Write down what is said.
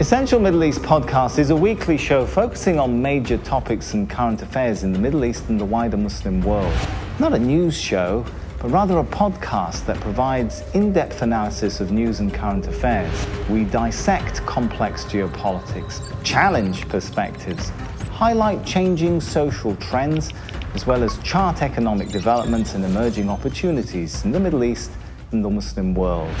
Essential Middle East Podcast is a weekly show focusing on major topics and current affairs in the Middle East and the wider Muslim world. Not a news show, but rather a podcast that provides in depth analysis of news and current affairs. We dissect complex geopolitics, challenge perspectives, highlight changing social trends, as well as chart economic developments and emerging opportunities in the Middle East and the Muslim world.